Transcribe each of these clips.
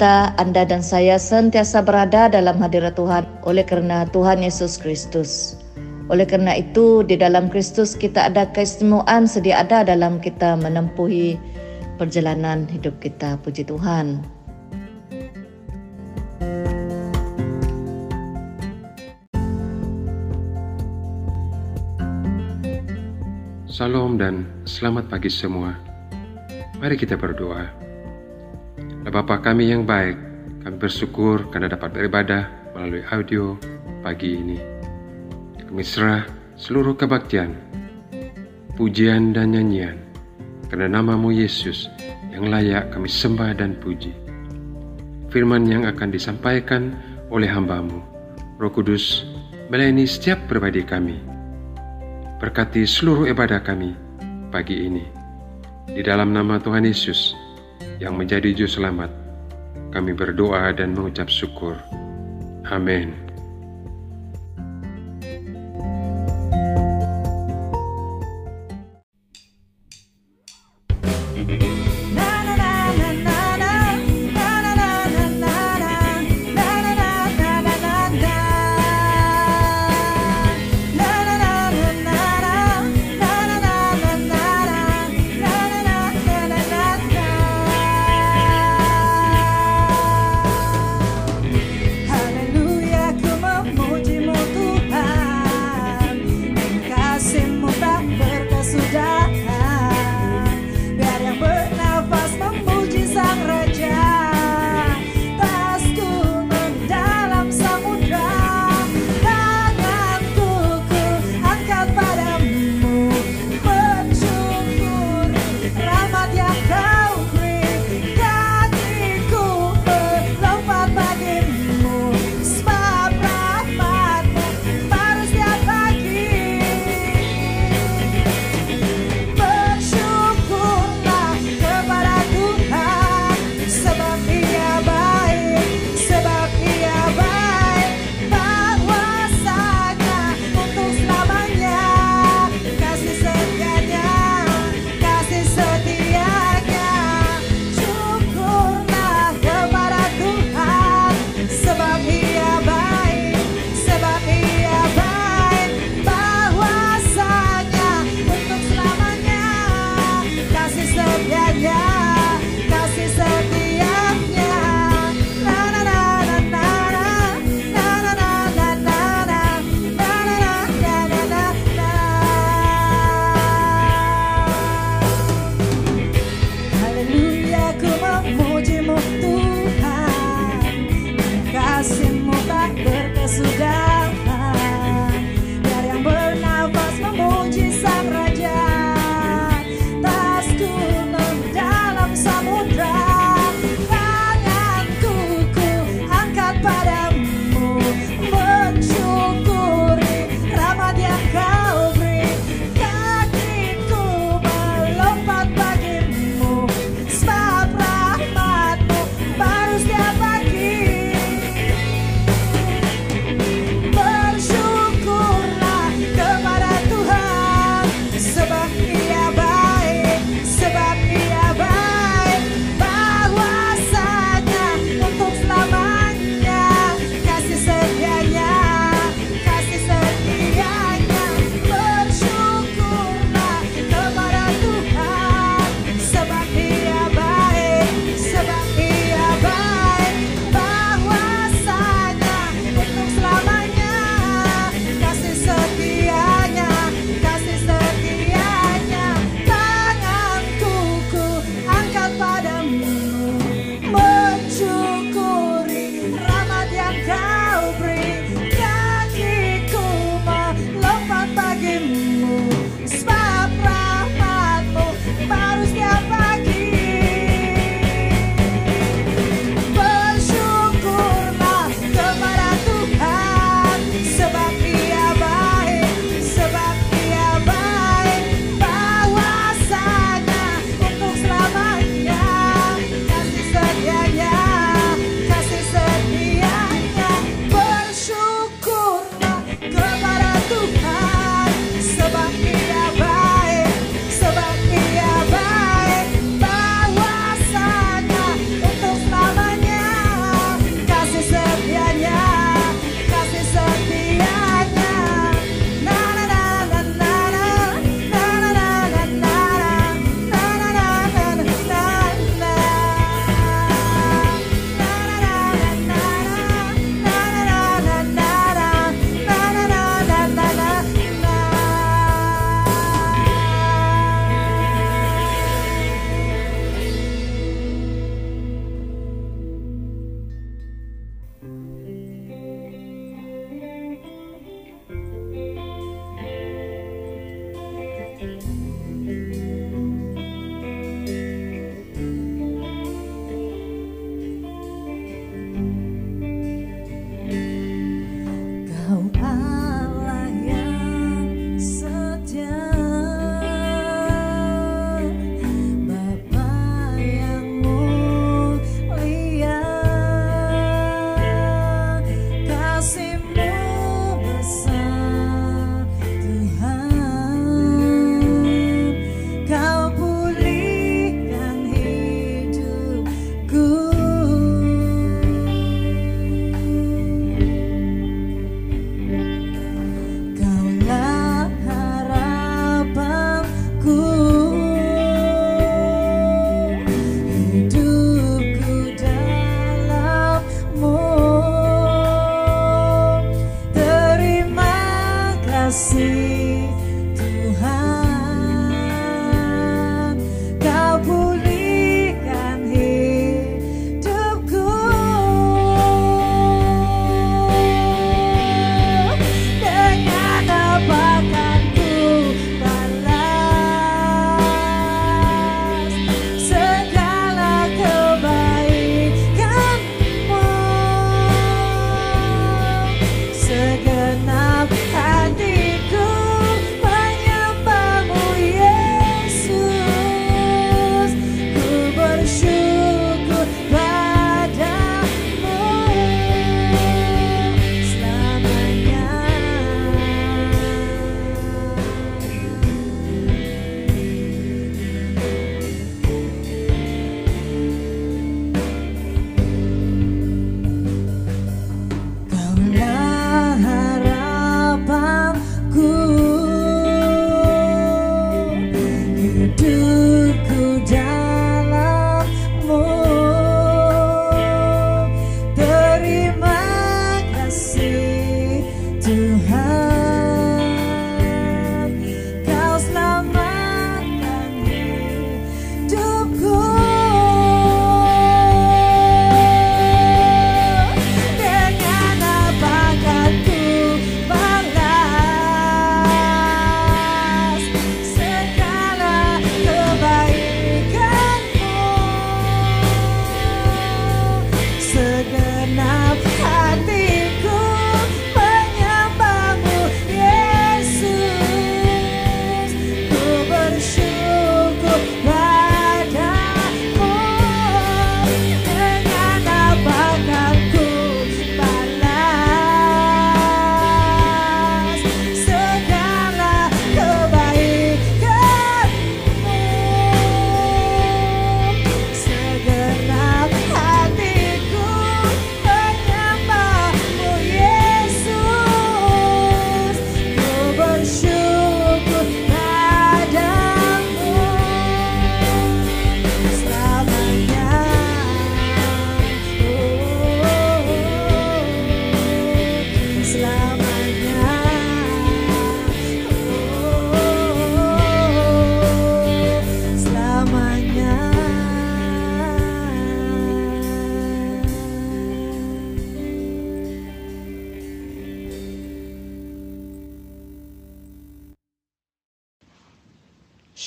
kita, Anda dan saya senantiasa berada dalam hadirat Tuhan oleh karena Tuhan Yesus Kristus. Oleh karena itu, di dalam Kristus kita ada keistimewaan sedia ada dalam kita menempuhi perjalanan hidup kita. Puji Tuhan. Salam dan selamat pagi semua. Mari kita berdoa. Bapa kami yang baik, kami bersyukur karena dapat beribadah melalui audio pagi ini. Kami serah seluruh kebaktian, pujian dan nyanyian karena namamu Yesus yang layak kami sembah dan puji. Firman yang akan disampaikan oleh hambamu, Roh Kudus, melayani setiap pribadi kami. Berkati seluruh ibadah kami pagi ini. Di dalam nama Tuhan Yesus, yang menjadi juru selamat. Kami berdoa dan mengucap syukur. Amin.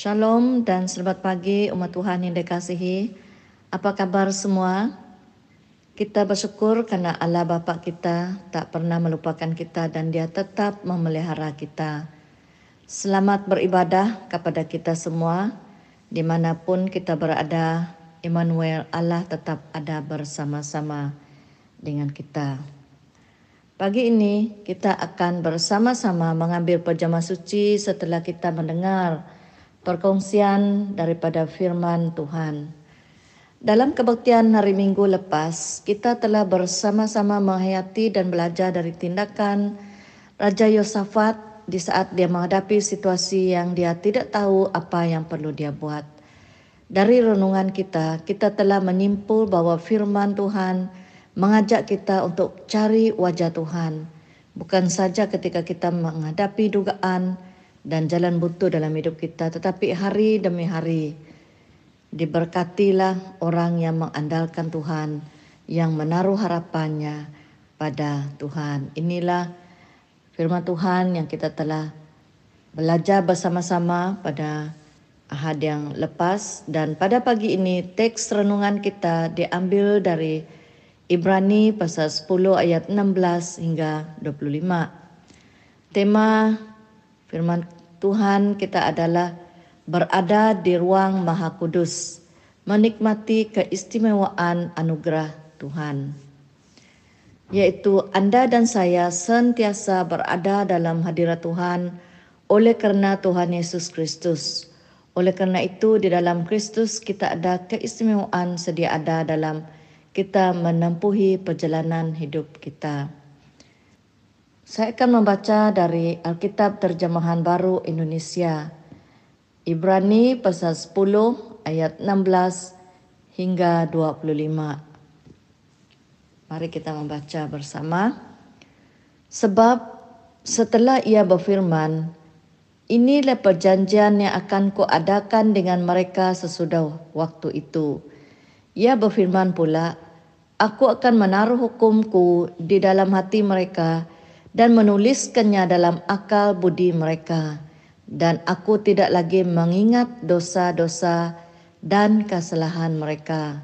Shalom dan selamat pagi umat Tuhan yang dikasihi. Apa kabar semua? Kita bersyukur karena Allah Bapa kita tak pernah melupakan kita dan dia tetap memelihara kita. Selamat beribadah kepada kita semua di mana pun kita berada. Immanuel Allah tetap ada bersama-sama dengan kita. Pagi ini kita akan bersama-sama mengambil pejama suci setelah kita mendengar perkongsian daripada firman Tuhan. Dalam kebaktian hari Minggu lepas, kita telah bersama-sama menghayati dan belajar dari tindakan Raja Yosafat di saat dia menghadapi situasi yang dia tidak tahu apa yang perlu dia buat. Dari renungan kita, kita telah menyimpul bahwa firman Tuhan mengajak kita untuk cari wajah Tuhan, bukan saja ketika kita menghadapi dugaan, dan jalan buntu dalam hidup kita, tetapi hari demi hari diberkatilah orang yang mengandalkan Tuhan, yang menaruh harapannya pada Tuhan. Inilah firman Tuhan yang kita telah belajar bersama-sama pada ahad yang lepas dan pada pagi ini teks renungan kita diambil dari Ibrani pasal 10 ayat 16 hingga 25. Tema Firman Tuhan kita adalah berada di ruang Maha Kudus, menikmati keistimewaan anugerah Tuhan. Yaitu Anda dan saya sentiasa berada dalam hadirat Tuhan oleh karena Tuhan Yesus Kristus. Oleh karena itu di dalam Kristus kita ada keistimewaan sedia ada dalam kita menempuhi perjalanan hidup kita. Saya akan membaca dari Alkitab Terjemahan Baru Indonesia. Ibrani pasal 10 ayat 16 hingga 25. Mari kita membaca bersama. Sebab setelah ia berfirman, inilah perjanjian yang akan kuadakan dengan mereka sesudah waktu itu. Ia berfirman pula, aku akan menaruh hukumku di dalam hati mereka dan menuliskannya dalam akal budi mereka dan aku tidak lagi mengingat dosa-dosa dan kesalahan mereka.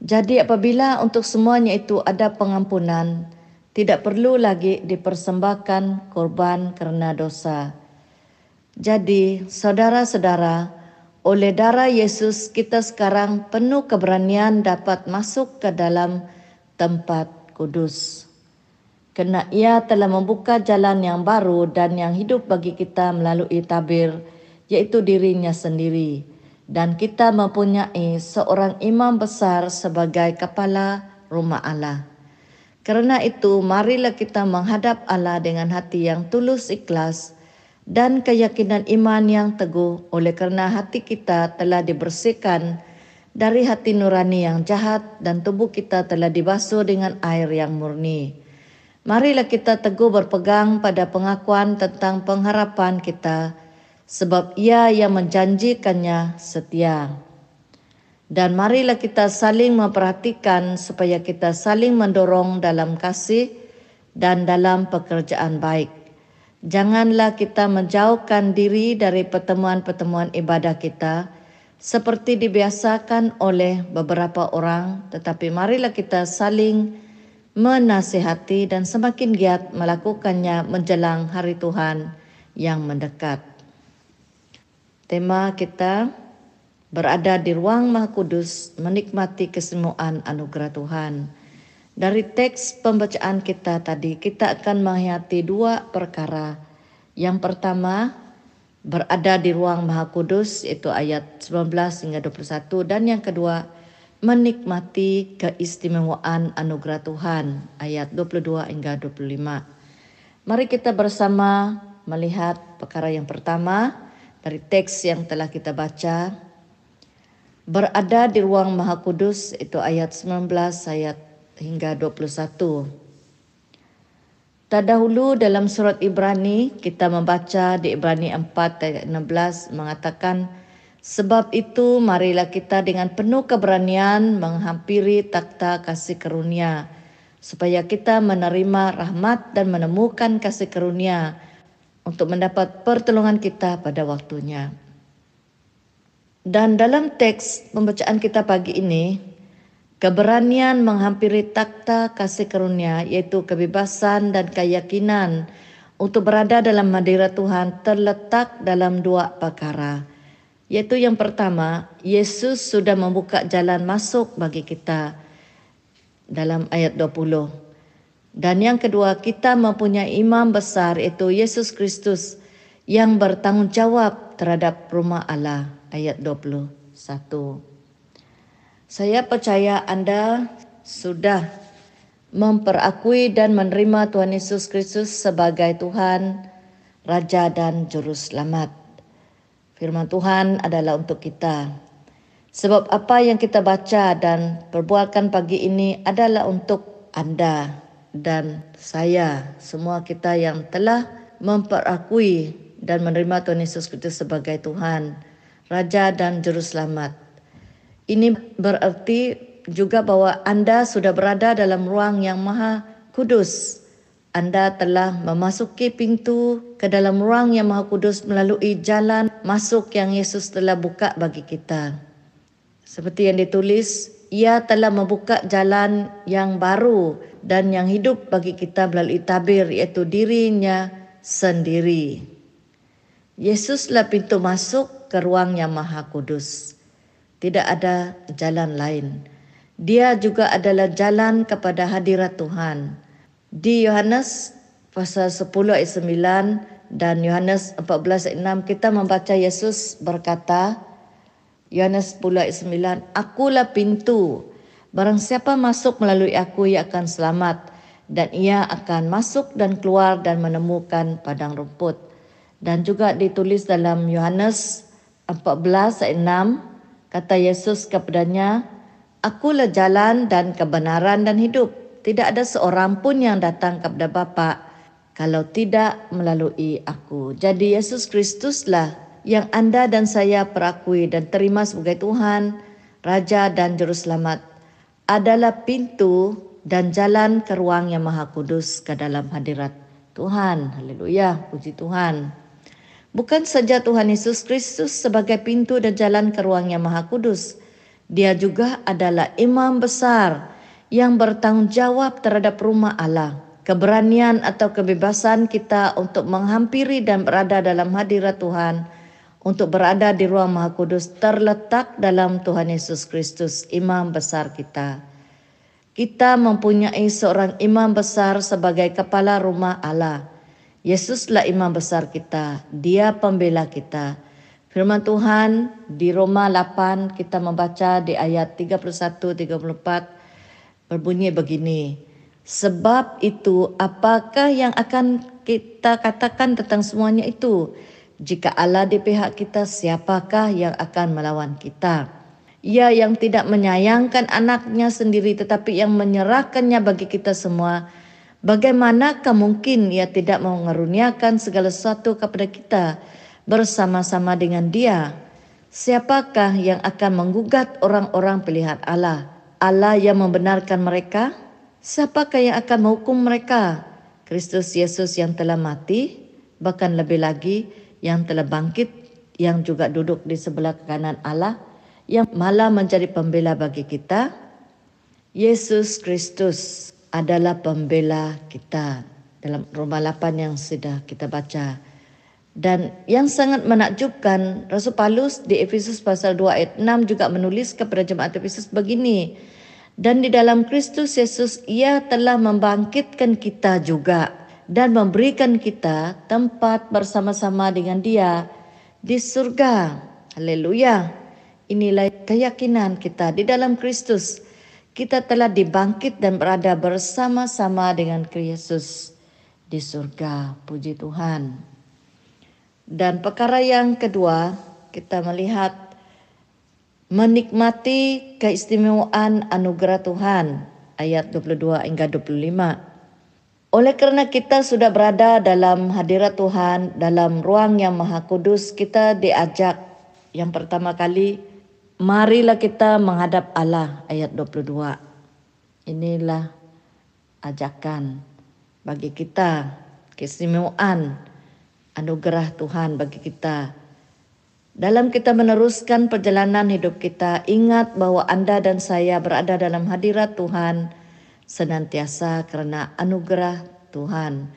Jadi apabila untuk semuanya itu ada pengampunan, tidak perlu lagi dipersembahkan korban karena dosa. Jadi, saudara-saudara, oleh darah Yesus kita sekarang penuh keberanian dapat masuk ke dalam tempat kudus kerana ia telah membuka jalan yang baru dan yang hidup bagi kita melalui tabir, yaitu dirinya sendiri. Dan kita mempunyai seorang imam besar sebagai kepala rumah Allah. Kerana itu, marilah kita menghadap Allah dengan hati yang tulus ikhlas dan keyakinan iman yang teguh oleh kerana hati kita telah dibersihkan dari hati nurani yang jahat dan tubuh kita telah dibasuh dengan air yang murni. Marilah kita teguh berpegang pada pengakuan tentang pengharapan kita, sebab Ia yang menjanjikannya setia. Dan marilah kita saling memperhatikan supaya kita saling mendorong dalam kasih dan dalam pekerjaan baik. Janganlah kita menjauhkan diri dari pertemuan-pertemuan ibadah kita seperti dibiasakan oleh beberapa orang, tetapi marilah kita saling menasihati dan semakin giat melakukannya menjelang hari Tuhan yang mendekat. Tema kita berada di ruang Maha Kudus menikmati kesemuan anugerah Tuhan. Dari teks pembacaan kita tadi kita akan menghayati dua perkara. Yang pertama berada di ruang Maha Kudus itu ayat 19 hingga 21 dan yang kedua menikmati keistimewaan anugerah Tuhan ayat 22 hingga 25. Mari kita bersama melihat perkara yang pertama dari teks yang telah kita baca. Berada di ruang Maha Kudus itu ayat 19 ayat hingga 21. Terdahulu dalam surat Ibrani kita membaca di Ibrani 4 ayat 16 mengatakan Sebab itu marilah kita dengan penuh keberanian menghampiri takhta kasih karunia supaya kita menerima rahmat dan menemukan kasih karunia untuk mendapat pertolongan kita pada waktunya. Dan dalam teks pembacaan kita pagi ini, keberanian menghampiri takhta kasih karunia yaitu kebebasan dan keyakinan untuk berada dalam hadirat Tuhan terletak dalam dua perkara. Yaitu yang pertama, Yesus sudah membuka jalan masuk bagi kita dalam ayat 20. Dan yang kedua, kita mempunyai imam besar yaitu Yesus Kristus yang bertanggung jawab terhadap rumah Allah ayat 21. Saya percaya Anda sudah memperakui dan menerima Tuhan Yesus Kristus sebagai Tuhan, Raja dan Juru Selamat. Firman Tuhan adalah untuk kita. Sebab apa yang kita baca dan perbualkan pagi ini adalah untuk Anda dan saya, semua kita yang telah memperakui dan menerima Tuhan Yesus Kristus sebagai Tuhan, Raja dan Juru Selamat. Ini berarti juga bahwa Anda sudah berada dalam ruang yang maha kudus. Anda telah memasuki pintu ke dalam ruang yang maha kudus melalui jalan masuk yang Yesus telah buka bagi kita. Seperti yang ditulis, ia telah membuka jalan yang baru dan yang hidup bagi kita melalui tabir iaitu dirinya sendiri. Yesuslah pintu masuk ke ruang yang maha kudus. Tidak ada jalan lain. Dia juga adalah jalan kepada hadirat Tuhan. Di Yohanes pasal 10 ayat 9 dan Yohanes 14 ayat 6 kita membaca Yesus berkata, Yohanes 10 ayat 9, Akulah pintu, barang siapa masuk melalui aku ia akan selamat dan ia akan masuk dan keluar dan menemukan padang rumput. Dan juga ditulis dalam Yohanes 14 ayat 6 kata Yesus kepadanya akulah jalan dan kebenaran dan hidup tidak ada seorang pun yang datang kepada Bapa kalau tidak melalui aku jadi Yesus Kristuslah yang anda dan saya perakui dan terima sebagai Tuhan Raja dan Juru Selamat adalah pintu dan jalan ke ruang yang maha kudus ke dalam hadirat Tuhan. Haleluya, puji Tuhan. Bukan saja Tuhan Yesus Kristus sebagai pintu dan jalan ke ruang yang maha kudus. Dia juga adalah imam besar yang bertanggung jawab terhadap rumah Allah. Keberanian atau kebebasan kita untuk menghampiri dan berada dalam hadirat Tuhan, untuk berada di ruang maha kudus terletak dalam Tuhan Yesus Kristus, imam besar kita. Kita mempunyai seorang imam besar sebagai kepala rumah Allah Yesuslah imam besar kita, dia pembela kita. Firman Tuhan di Roma 8 kita membaca di ayat 31 34 berbunyi begini. Sebab itu apakah yang akan kita katakan tentang semuanya itu? Jika Allah di pihak kita, siapakah yang akan melawan kita? Ia yang tidak menyayangkan anaknya sendiri tetapi yang menyerahkannya bagi kita semua Bagaimanakah mungkin ia tidak mengaruniakan segala sesuatu kepada kita bersama-sama dengan dia? Siapakah yang akan menggugat orang-orang pilihan Allah? Allah yang membenarkan mereka? Siapakah yang akan menghukum mereka? Kristus Yesus yang telah mati, bahkan lebih lagi yang telah bangkit, yang juga duduk di sebelah kanan Allah, yang malah menjadi pembela bagi kita. Yesus Kristus adalah pembela kita dalam Roma 8 yang sudah kita baca. Dan yang sangat menakjubkan, Rasul Paulus di Efesus pasal 2 ayat 6 juga menulis kepada jemaat Efesus begini. Dan di dalam Kristus Yesus ia telah membangkitkan kita juga dan memberikan kita tempat bersama-sama dengan dia di surga. Haleluya. Inilah keyakinan kita di dalam Kristus kita telah dibangkit dan berada bersama-sama dengan Kristus di surga. Puji Tuhan. Dan perkara yang kedua, kita melihat menikmati keistimewaan anugerah Tuhan ayat 22 hingga 25. Oleh kerana kita sudah berada dalam hadirat Tuhan dalam ruang yang maha kudus, kita diajak yang pertama kali Marilah kita menghadap Allah ayat 22. Inilah ajakan bagi kita keistimewaan anugerah Tuhan bagi kita Dalam kita meneruskan perjalanan hidup kita, ingat bahwa Anda dan saya berada dalam hadirat Tuhan senantiasa karena anugerah Tuhan.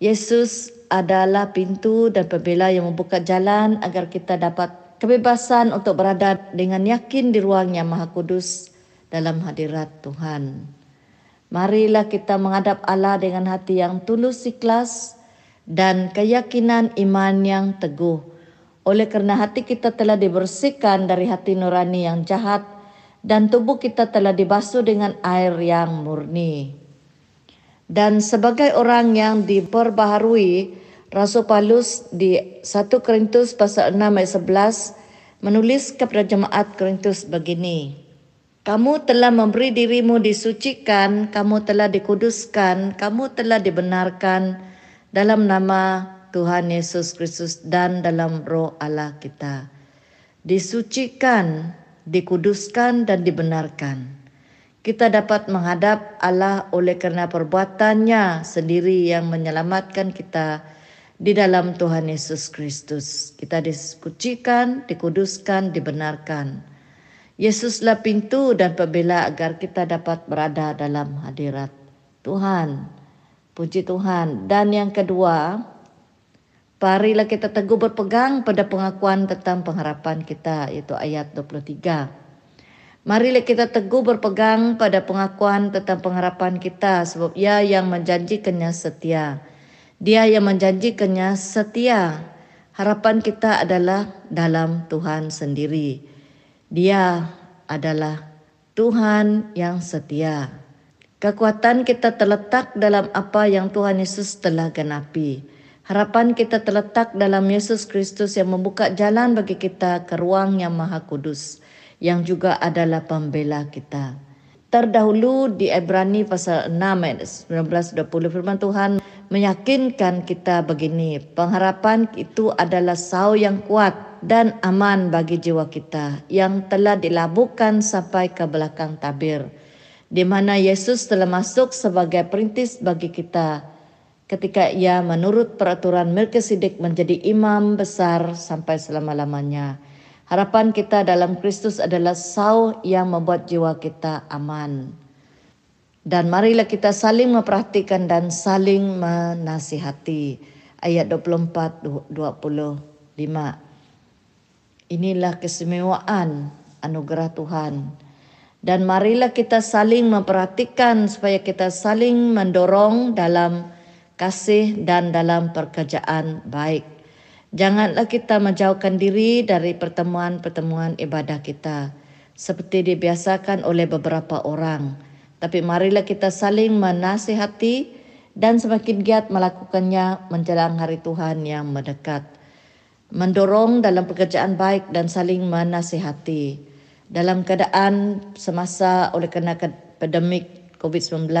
Yesus adalah pintu dan pembela yang membuka jalan agar kita dapat kebebasan untuk berada dengan yakin di ruang yang maha kudus dalam hadirat Tuhan. Marilah kita menghadap Allah dengan hati yang tulus ikhlas dan keyakinan iman yang teguh oleh kerana hati kita telah dibersihkan dari hati nurani yang jahat dan tubuh kita telah dibasuh dengan air yang murni. Dan sebagai orang yang diperbaharui, Rasul Paulus di 1 Korintus pasal 6 ayat 11 menulis kepada jemaat Korintus begini. Kamu telah memberi dirimu disucikan, kamu telah dikuduskan, kamu telah dibenarkan dalam nama Tuhan Yesus Kristus dan dalam roh Allah kita. Disucikan, dikuduskan dan dibenarkan. Kita dapat menghadap Allah oleh kerana perbuatannya sendiri yang menyelamatkan kita di dalam Tuhan Yesus Kristus. Kita disucikan, dikuduskan, dibenarkan. Yesuslah pintu dan pembela agar kita dapat berada dalam hadirat Tuhan. Puji Tuhan. Dan yang kedua, Marilah kita teguh berpegang pada pengakuan tentang pengharapan kita, yaitu ayat 23. Marilah kita teguh berpegang pada pengakuan tentang pengharapan kita, sebab ia yang menjanjikannya setia. Dia yang menjanjikannya setia. Harapan kita adalah dalam Tuhan sendiri. Dia adalah Tuhan yang setia. Kekuatan kita terletak dalam apa yang Tuhan Yesus telah genapi. Harapan kita terletak dalam Yesus Kristus yang membuka jalan bagi kita ke ruang yang maha kudus, yang juga adalah pembela kita. Terdahulu di Ibrani pasal 6 ayat 19-20 firman Tuhan meyakinkan kita begini, pengharapan itu adalah sau yang kuat dan aman bagi jiwa kita yang telah dilabuhkan sampai ke belakang tabir, di mana Yesus telah masuk sebagai perintis bagi kita ketika ia menurut peraturan Melkisedek menjadi imam besar sampai selama-lamanya. Harapan kita dalam Kristus adalah sau yang membuat jiwa kita aman. Dan marilah kita saling memperhatikan dan saling menasihati. Ayat 24-25. Inilah kesemewaan anugerah Tuhan. Dan marilah kita saling memperhatikan supaya kita saling mendorong dalam kasih dan dalam pekerjaan baik. Janganlah kita menjauhkan diri dari pertemuan-pertemuan ibadah kita seperti dibiasakan oleh beberapa orang. Tapi marilah kita saling menasihati dan semakin giat melakukannya menjelang hari Tuhan yang mendekat. Mendorong dalam pekerjaan baik dan saling menasihati. Dalam keadaan semasa oleh kerana pandemik COVID-19,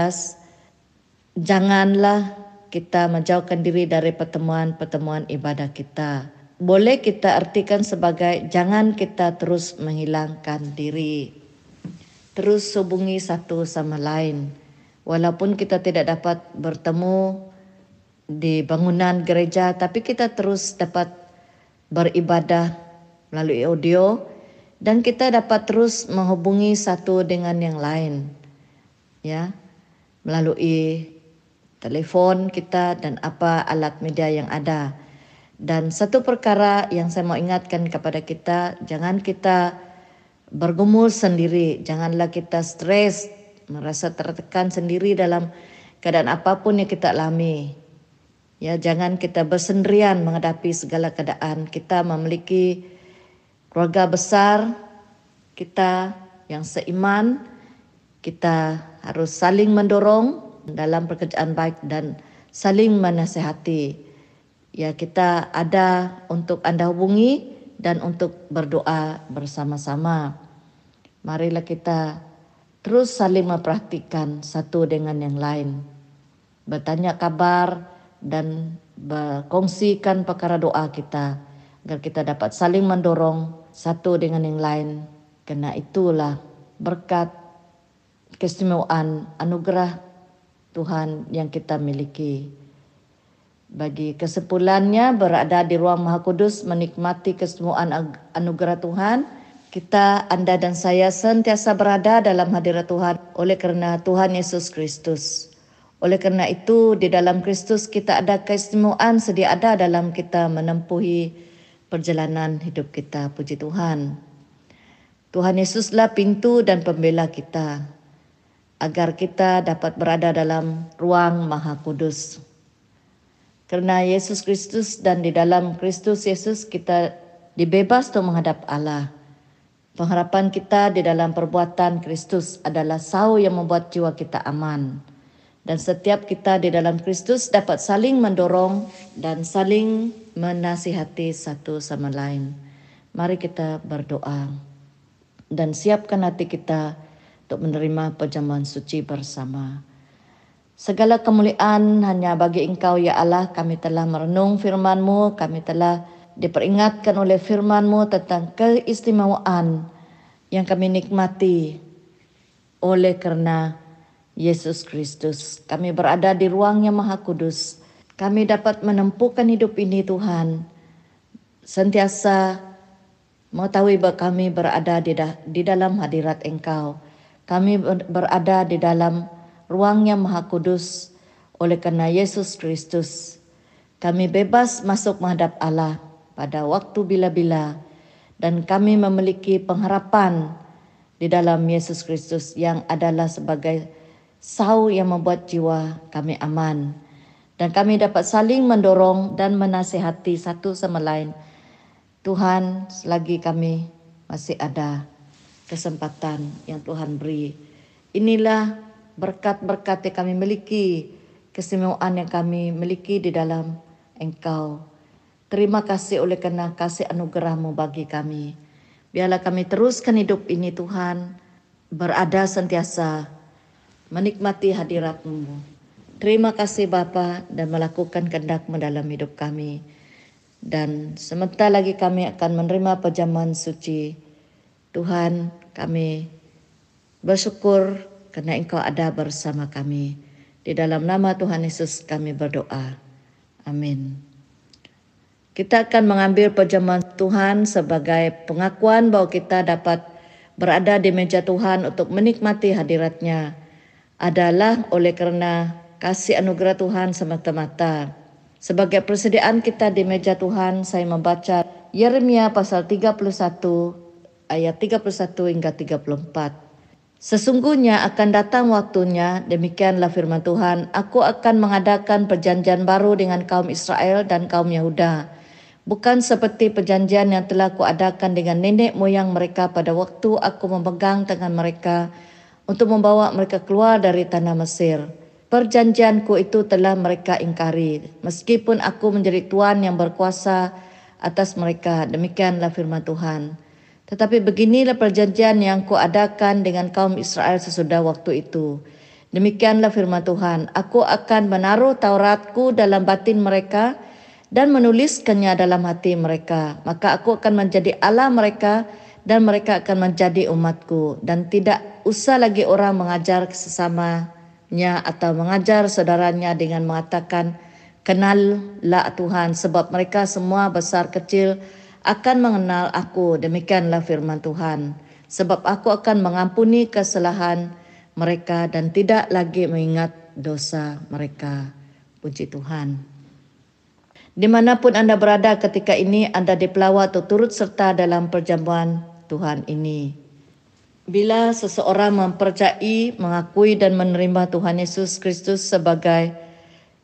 janganlah kita menjauhkan diri dari pertemuan-pertemuan ibadah kita. Boleh kita artikan sebagai jangan kita terus menghilangkan diri. Terus hubungi satu sama lain. Walaupun kita tidak dapat bertemu di bangunan gereja, tapi kita terus dapat beribadah melalui audio dan kita dapat terus menghubungi satu dengan yang lain. Ya, melalui telefon kita dan apa alat media yang ada. Dan satu perkara yang saya mau ingatkan kepada kita, jangan kita bergumul sendiri, janganlah kita stres, merasa tertekan sendiri dalam keadaan apa pun yang kita alami. Ya, jangan kita bersendirian menghadapi segala keadaan. Kita memiliki keluarga besar, kita yang seiman, kita harus saling mendorong dalam pekerjaan baik dan saling menasehati. Ya kita ada untuk anda hubungi dan untuk berdoa bersama-sama. Marilah kita terus saling memperhatikan satu dengan yang lain. Bertanya kabar dan berkongsikan perkara doa kita agar kita dapat saling mendorong satu dengan yang lain. Karena itulah berkat keistimewaan anugerah Tuhan yang kita miliki. Bagi kesimpulannya berada di ruang Maha Kudus menikmati kesemuaan anugerah Tuhan, kita, Anda dan saya sentiasa berada dalam hadirat Tuhan oleh kerana Tuhan Yesus Kristus. Oleh kerana itu, di dalam Kristus kita ada keistimewaan sedia ada dalam kita menempuhi perjalanan hidup kita. Puji Tuhan. Tuhan Yesuslah pintu dan pembela kita agar kita dapat berada dalam ruang Maha Kudus. Kerana Yesus Kristus dan di dalam Kristus Yesus kita dibebas untuk menghadap Allah. Pengharapan kita di dalam perbuatan Kristus adalah sau yang membuat jiwa kita aman. Dan setiap kita di dalam Kristus dapat saling mendorong dan saling menasihati satu sama lain. Mari kita berdoa dan siapkan hati kita untuk menerima perjamuan suci bersama. Segala kemuliaan hanya bagi Engkau, Ya Allah. Kami telah merenung firman-Mu, kami telah diperingatkan oleh firman-Mu tentang keistimewaan yang kami nikmati oleh kerana Yesus Kristus. Kami berada di ruang yang maha kudus. Kami dapat menempuhkan hidup ini Tuhan. Sentiasa mengetahui bahawa kami berada di, di dalam hadirat Engkau. Kami berada di dalam ruang yang maha kudus oleh kerana Yesus Kristus. Kami bebas masuk menghadap Allah pada waktu bila-bila dan kami memiliki pengharapan di dalam Yesus Kristus yang adalah sebagai sau yang membuat jiwa kami aman dan kami dapat saling mendorong dan menasihati satu sama lain. Tuhan, selagi kami masih ada kesempatan yang Tuhan beri. Inilah berkat-berkat yang kami miliki, kesemua yang kami miliki di dalam Engkau. Terima kasih oleh kerana kasih anugerahmu bagi kami. Biarlah kami teruskan hidup ini Tuhan, berada sentiasa, menikmati hadiratmu. Terima kasih Bapa dan melakukan kehendakmu dalam hidup kami. Dan sementara lagi kami akan menerima perjamuan suci. Tuhan, kami bersyukur kerana engkau ada bersama kami. Di dalam nama Tuhan Yesus kami berdoa. Amin. Kita akan mengambil perjamuan Tuhan sebagai pengakuan bahawa kita dapat berada di meja Tuhan untuk menikmati hadiratnya adalah oleh kerana kasih anugerah Tuhan semata-mata. Sebagai persediaan kita di meja Tuhan, saya membaca Yeremia pasal 31 ayat 31 hingga 34. Sesungguhnya akan datang waktunya, demikianlah firman Tuhan, aku akan mengadakan perjanjian baru dengan kaum Israel dan kaum Yahuda. Bukan seperti perjanjian yang telah kuadakan dengan nenek moyang mereka pada waktu aku memegang tangan mereka untuk membawa mereka keluar dari tanah Mesir. Perjanjianku itu telah mereka ingkari, meskipun aku menjadi Tuhan yang berkuasa atas mereka. Demikianlah firman Tuhan. Tetapi beginilah perjanjian yang kuadakan dengan kaum Israel sesudah waktu itu. Demikianlah firman Tuhan, aku akan menaruh Tauratku dalam batin mereka dan menuliskannya dalam hati mereka. Maka aku akan menjadi Allah mereka dan mereka akan menjadi umatku. Dan tidak usah lagi orang mengajar sesamanya atau mengajar saudaranya dengan mengatakan, Kenallah Tuhan sebab mereka semua besar kecil akan mengenal aku. Demikianlah firman Tuhan. Sebab aku akan mengampuni kesalahan mereka dan tidak lagi mengingat dosa mereka. Puji Tuhan. Di mana pun anda berada ketika ini anda dipelawat atau turut serta dalam perjamuan Tuhan ini bila seseorang mempercayai mengakui dan menerima Tuhan Yesus Kristus sebagai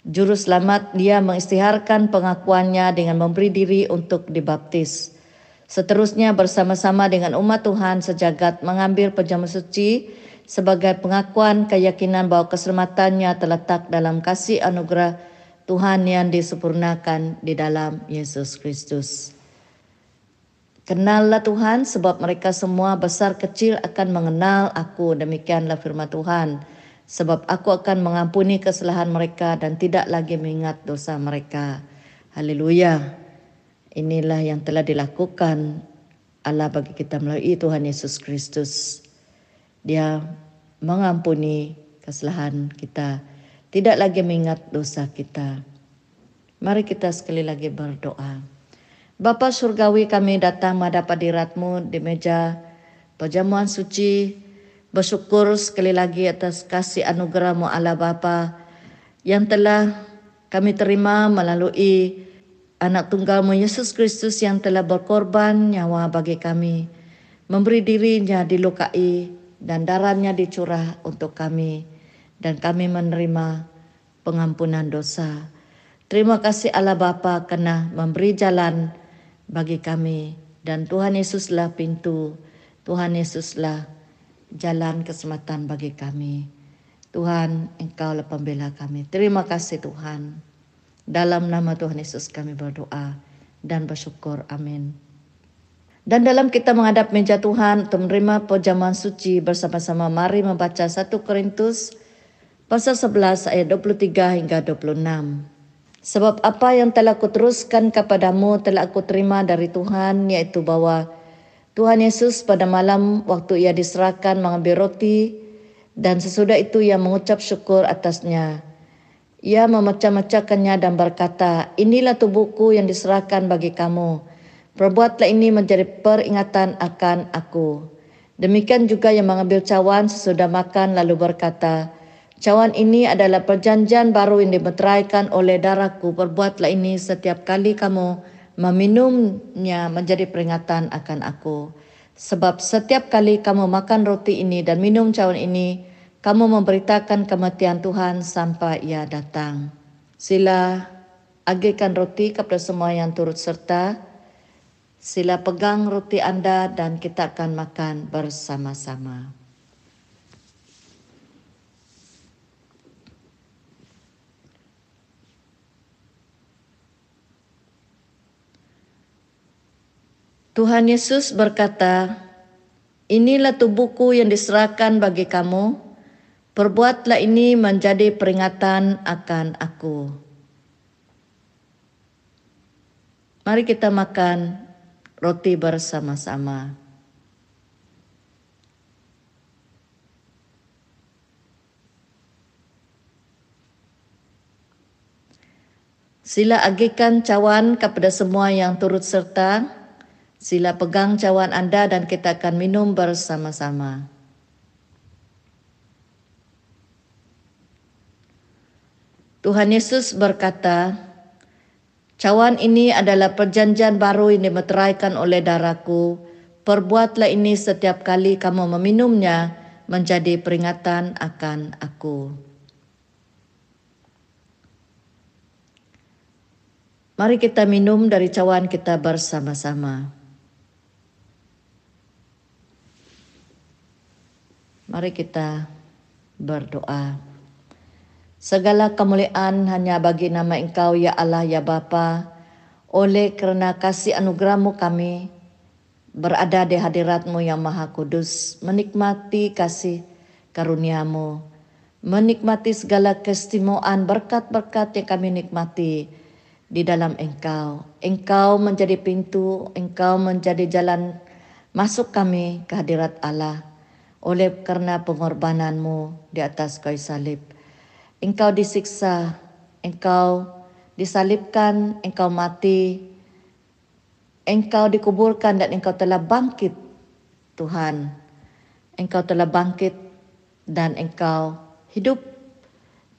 Juru selamat dia mengistiharkan pengakuannya dengan memberi diri untuk dibaptis. Seterusnya bersama-sama dengan umat Tuhan sejagat mengambil perjamuan suci sebagai pengakuan keyakinan bahawa keselamatannya terletak dalam kasih anugerah Tuhan yang disempurnakan di dalam Yesus Kristus. Kenallah Tuhan sebab mereka semua besar kecil akan mengenal aku. Demikianlah firman Tuhan sebab aku akan mengampuni kesalahan mereka dan tidak lagi mengingat dosa mereka. Haleluya. Inilah yang telah dilakukan Allah bagi kita melalui Tuhan Yesus Kristus. Dia mengampuni kesalahan kita, tidak lagi mengingat dosa kita. Mari kita sekali lagi berdoa. Bapa surgawi kami datang menghadap hadiratmu di meja perjamuan suci. Bersyukur sekali lagi atas kasih anugerahmu Allah Bapa yang telah kami terima melalui anak tunggalmu Yesus Kristus yang telah berkorban nyawa bagi kami. Memberi dirinya dilukai dan darahnya dicurah untuk kami. Dan kami menerima pengampunan dosa. Terima kasih Allah Bapa karena memberi jalan bagi kami dan Tuhan Yesuslah pintu. Tuhan Yesuslah jalan keselamatan bagi kami. Tuhan, Engkau lah pembela kami. Terima kasih Tuhan. Dalam nama Tuhan Yesus kami berdoa dan bersyukur. Amin. Dan dalam kita menghadap meja Tuhan untuk menerima perjamuan suci bersama-sama mari membaca 1 Korintus pasal 11 ayat 23 hingga 26. Sebab apa yang telah kuteruskan kepadamu telah aku terima dari Tuhan, yaitu bahwa Tuhan Yesus pada malam waktu ia diserahkan mengambil roti, dan sesudah itu ia mengucap syukur atasnya. Ia memecah-mecahkannya dan berkata, inilah tubuhku yang diserahkan bagi kamu. Perbuatlah ini menjadi peringatan akan aku. Demikian juga yang mengambil cawan sesudah makan lalu berkata, Cawan ini adalah perjanjian baru yang dimeteraikan oleh darahku. Perbuatlah ini setiap kali kamu meminumnya menjadi peringatan akan aku. Sebab setiap kali kamu makan roti ini dan minum cawan ini, kamu memberitakan kematian Tuhan sampai ia datang. Sila agihkan roti kepada semua yang turut serta. Sila pegang roti Anda dan kita akan makan bersama-sama. Tuhan Yesus berkata, Inilah tubuhku yang diserahkan bagi kamu, perbuatlah ini menjadi peringatan akan aku. Mari kita makan roti bersama-sama. Sila agihkan cawan kepada semua yang turut serta. Sila pegang cawan Anda dan kita akan minum bersama-sama. Tuhan Yesus berkata, Cawan ini adalah perjanjian baru yang dimeteraikan oleh darahku. Perbuatlah ini setiap kali kamu meminumnya menjadi peringatan akan aku. Mari kita minum dari cawan kita bersama-sama. Mari kita berdoa. Segala kemuliaan hanya bagi nama Engkau ya Allah ya Bapa. Oleh kerana kasih anugerahmu kami berada di hadiratmu yang maha kudus. Menikmati kasih karuniamu. Menikmati segala keistimewaan berkat-berkat yang kami nikmati di dalam Engkau. Engkau menjadi pintu, Engkau menjadi jalan masuk kami ke hadirat Allah oleh karena pengorbananmu di atas kayu salib. Engkau disiksa, engkau disalibkan, engkau mati, engkau dikuburkan dan engkau telah bangkit, Tuhan. Engkau telah bangkit dan engkau hidup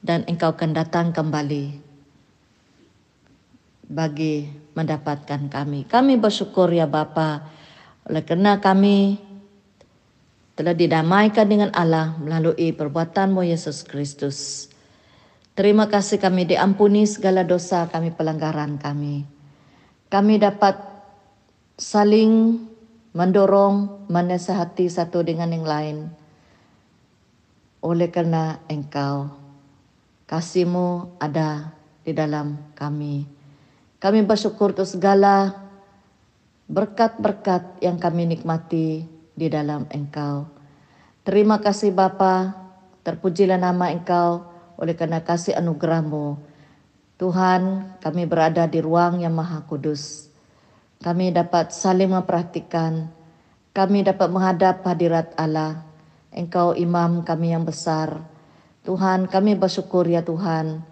dan engkau akan datang kembali bagi mendapatkan kami. Kami bersyukur ya Bapa oleh kerana kami telah didamaikan dengan Allah melalui perbuatanmu Yesus Kristus. Terima kasih kami diampuni segala dosa kami pelanggaran kami. Kami dapat saling mendorong, menasihati satu dengan yang lain. Oleh kerana engkau, kasihmu ada di dalam kami. Kami bersyukur untuk segala berkat-berkat yang kami nikmati di dalam Engkau. Terima kasih Bapa, terpujilah nama Engkau oleh karena kasih anugerahmu. Tuhan, kami berada di ruang yang maha kudus. Kami dapat saling memperhatikan. Kami dapat menghadap hadirat Allah. Engkau imam kami yang besar. Tuhan, kami bersyukur ya Tuhan.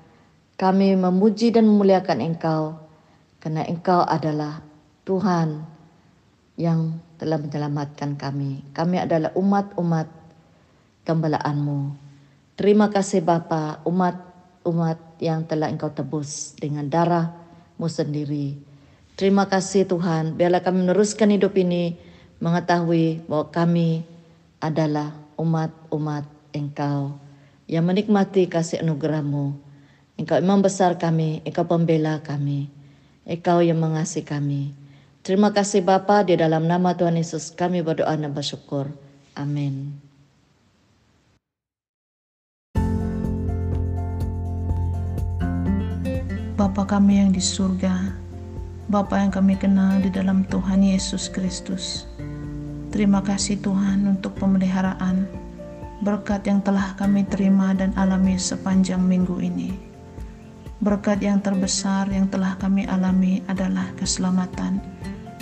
Kami memuji dan memuliakan Engkau karena Engkau adalah Tuhan yang telah menyelamatkan kami. Kami adalah umat-umat gembalaanmu. Terima kasih Bapa, umat-umat yang telah Engkau tebus dengan darahmu sendiri. Terima kasih Tuhan, biarlah kami meneruskan hidup ini mengetahui bahwa kami adalah umat-umat Engkau yang menikmati kasih anugerahmu Engkau imam besar kami, Engkau pembela kami, Engkau yang mengasihi kami. Terima kasih Bapa di dalam nama Tuhan Yesus kami berdoa dan bersyukur. Amin. Bapa kami yang di surga, Bapa yang kami kenal di dalam Tuhan Yesus Kristus. Terima kasih Tuhan untuk pemeliharaan, berkat yang telah kami terima dan alami sepanjang minggu ini. Berkat yang terbesar yang telah kami alami adalah keselamatan,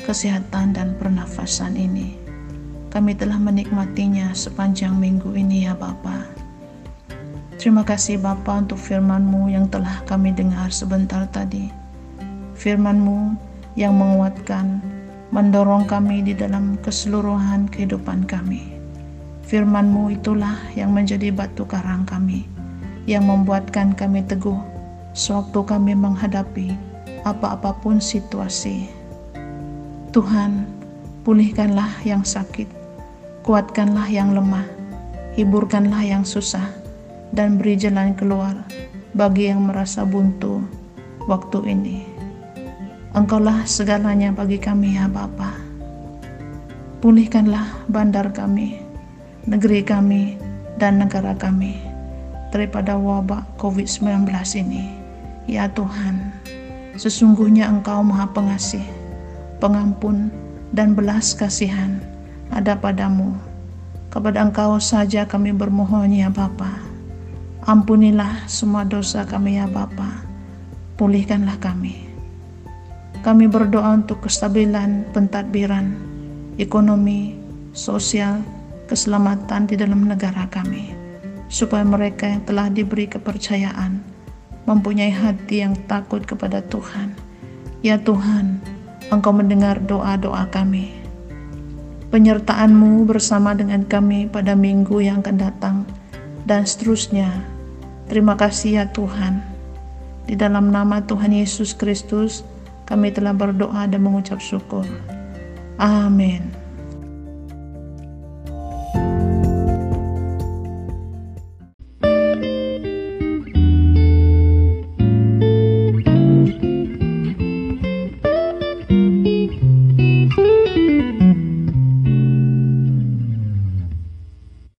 kesehatan, dan pernafasan ini. Kami telah menikmatinya sepanjang minggu ini ya Bapa. Terima kasih Bapa untuk firman-Mu yang telah kami dengar sebentar tadi. Firman-Mu yang menguatkan, mendorong kami di dalam keseluruhan kehidupan kami. Firman-Mu itulah yang menjadi batu karang kami, yang membuatkan kami teguh sewaktu kami menghadapi apa-apapun situasi. Tuhan, pulihkanlah yang sakit, kuatkanlah yang lemah, hiburkanlah yang susah, dan beri jalan keluar bagi yang merasa buntu waktu ini. Engkaulah segalanya bagi kami ya Bapa. Pulihkanlah bandar kami, negeri kami, dan negara kami daripada wabak COVID-19 ini. Ya Tuhan, sesungguhnya Engkau Maha Pengasih, Pengampun, dan belas kasihan ada padamu. Kepada Engkau saja kami bermohon ya Bapa. Ampunilah semua dosa kami ya Bapa. Pulihkanlah kami. Kami berdoa untuk kestabilan pentadbiran, ekonomi, sosial, keselamatan di dalam negara kami, supaya mereka yang telah diberi kepercayaan mempunyai hati yang takut kepada Tuhan. Ya Tuhan, Engkau mendengar doa-doa kami. Penyertaan-Mu bersama dengan kami pada minggu yang akan datang dan seterusnya. Terima kasih ya Tuhan. Di dalam nama Tuhan Yesus Kristus, kami telah berdoa dan mengucap syukur. Amin.